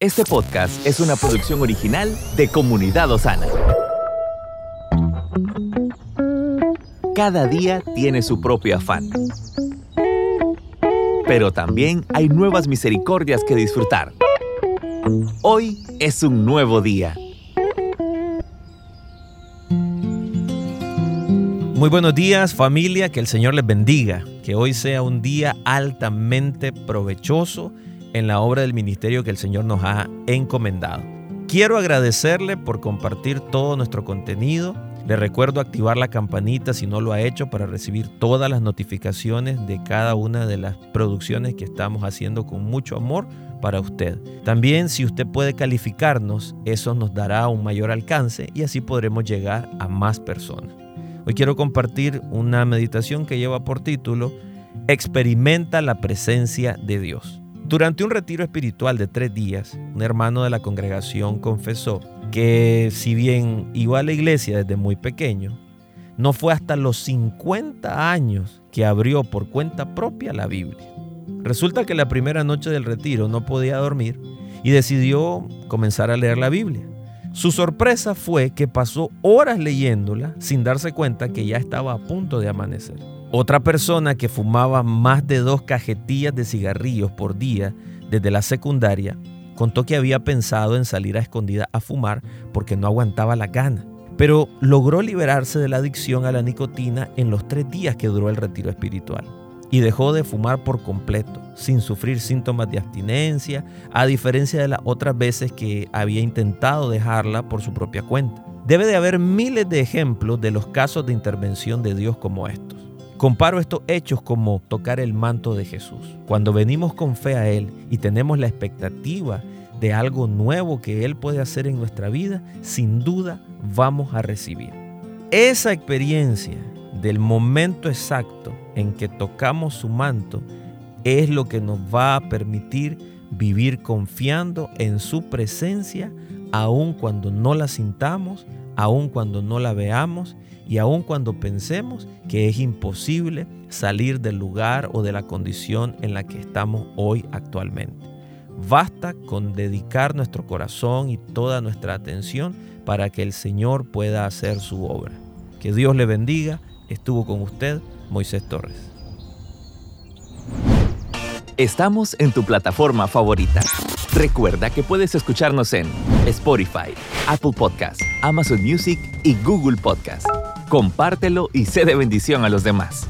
Este podcast es una producción original de Comunidad Osana. Cada día tiene su propio afán. Pero también hay nuevas misericordias que disfrutar. Hoy es un nuevo día. Muy buenos días familia, que el Señor les bendiga, que hoy sea un día altamente provechoso en la obra del ministerio que el Señor nos ha encomendado. Quiero agradecerle por compartir todo nuestro contenido. Le recuerdo activar la campanita si no lo ha hecho para recibir todas las notificaciones de cada una de las producciones que estamos haciendo con mucho amor para usted. También si usted puede calificarnos, eso nos dará un mayor alcance y así podremos llegar a más personas. Hoy quiero compartir una meditación que lleva por título Experimenta la presencia de Dios. Durante un retiro espiritual de tres días, un hermano de la congregación confesó que si bien iba a la iglesia desde muy pequeño, no fue hasta los 50 años que abrió por cuenta propia la Biblia. Resulta que la primera noche del retiro no podía dormir y decidió comenzar a leer la Biblia. Su sorpresa fue que pasó horas leyéndola sin darse cuenta que ya estaba a punto de amanecer. Otra persona que fumaba más de dos cajetillas de cigarrillos por día desde la secundaria contó que había pensado en salir a escondida a fumar porque no aguantaba la gana, pero logró liberarse de la adicción a la nicotina en los tres días que duró el retiro espiritual y dejó de fumar por completo, sin sufrir síntomas de abstinencia, a diferencia de las otras veces que había intentado dejarla por su propia cuenta. Debe de haber miles de ejemplos de los casos de intervención de Dios como estos. Comparo estos hechos como tocar el manto de Jesús. Cuando venimos con fe a Él y tenemos la expectativa de algo nuevo que Él puede hacer en nuestra vida, sin duda vamos a recibir. Esa experiencia del momento exacto en que tocamos su manto es lo que nos va a permitir vivir confiando en su presencia, aun cuando no la sintamos, aun cuando no la veamos y aun cuando pensemos que es imposible salir del lugar o de la condición en la que estamos hoy actualmente. Basta con dedicar nuestro corazón y toda nuestra atención para que el Señor pueda hacer su obra. Que Dios le bendiga Estuvo con usted Moisés Torres. Estamos en tu plataforma favorita. Recuerda que puedes escucharnos en Spotify, Apple Podcast, Amazon Music y Google Podcast. Compártelo y sé de bendición a los demás.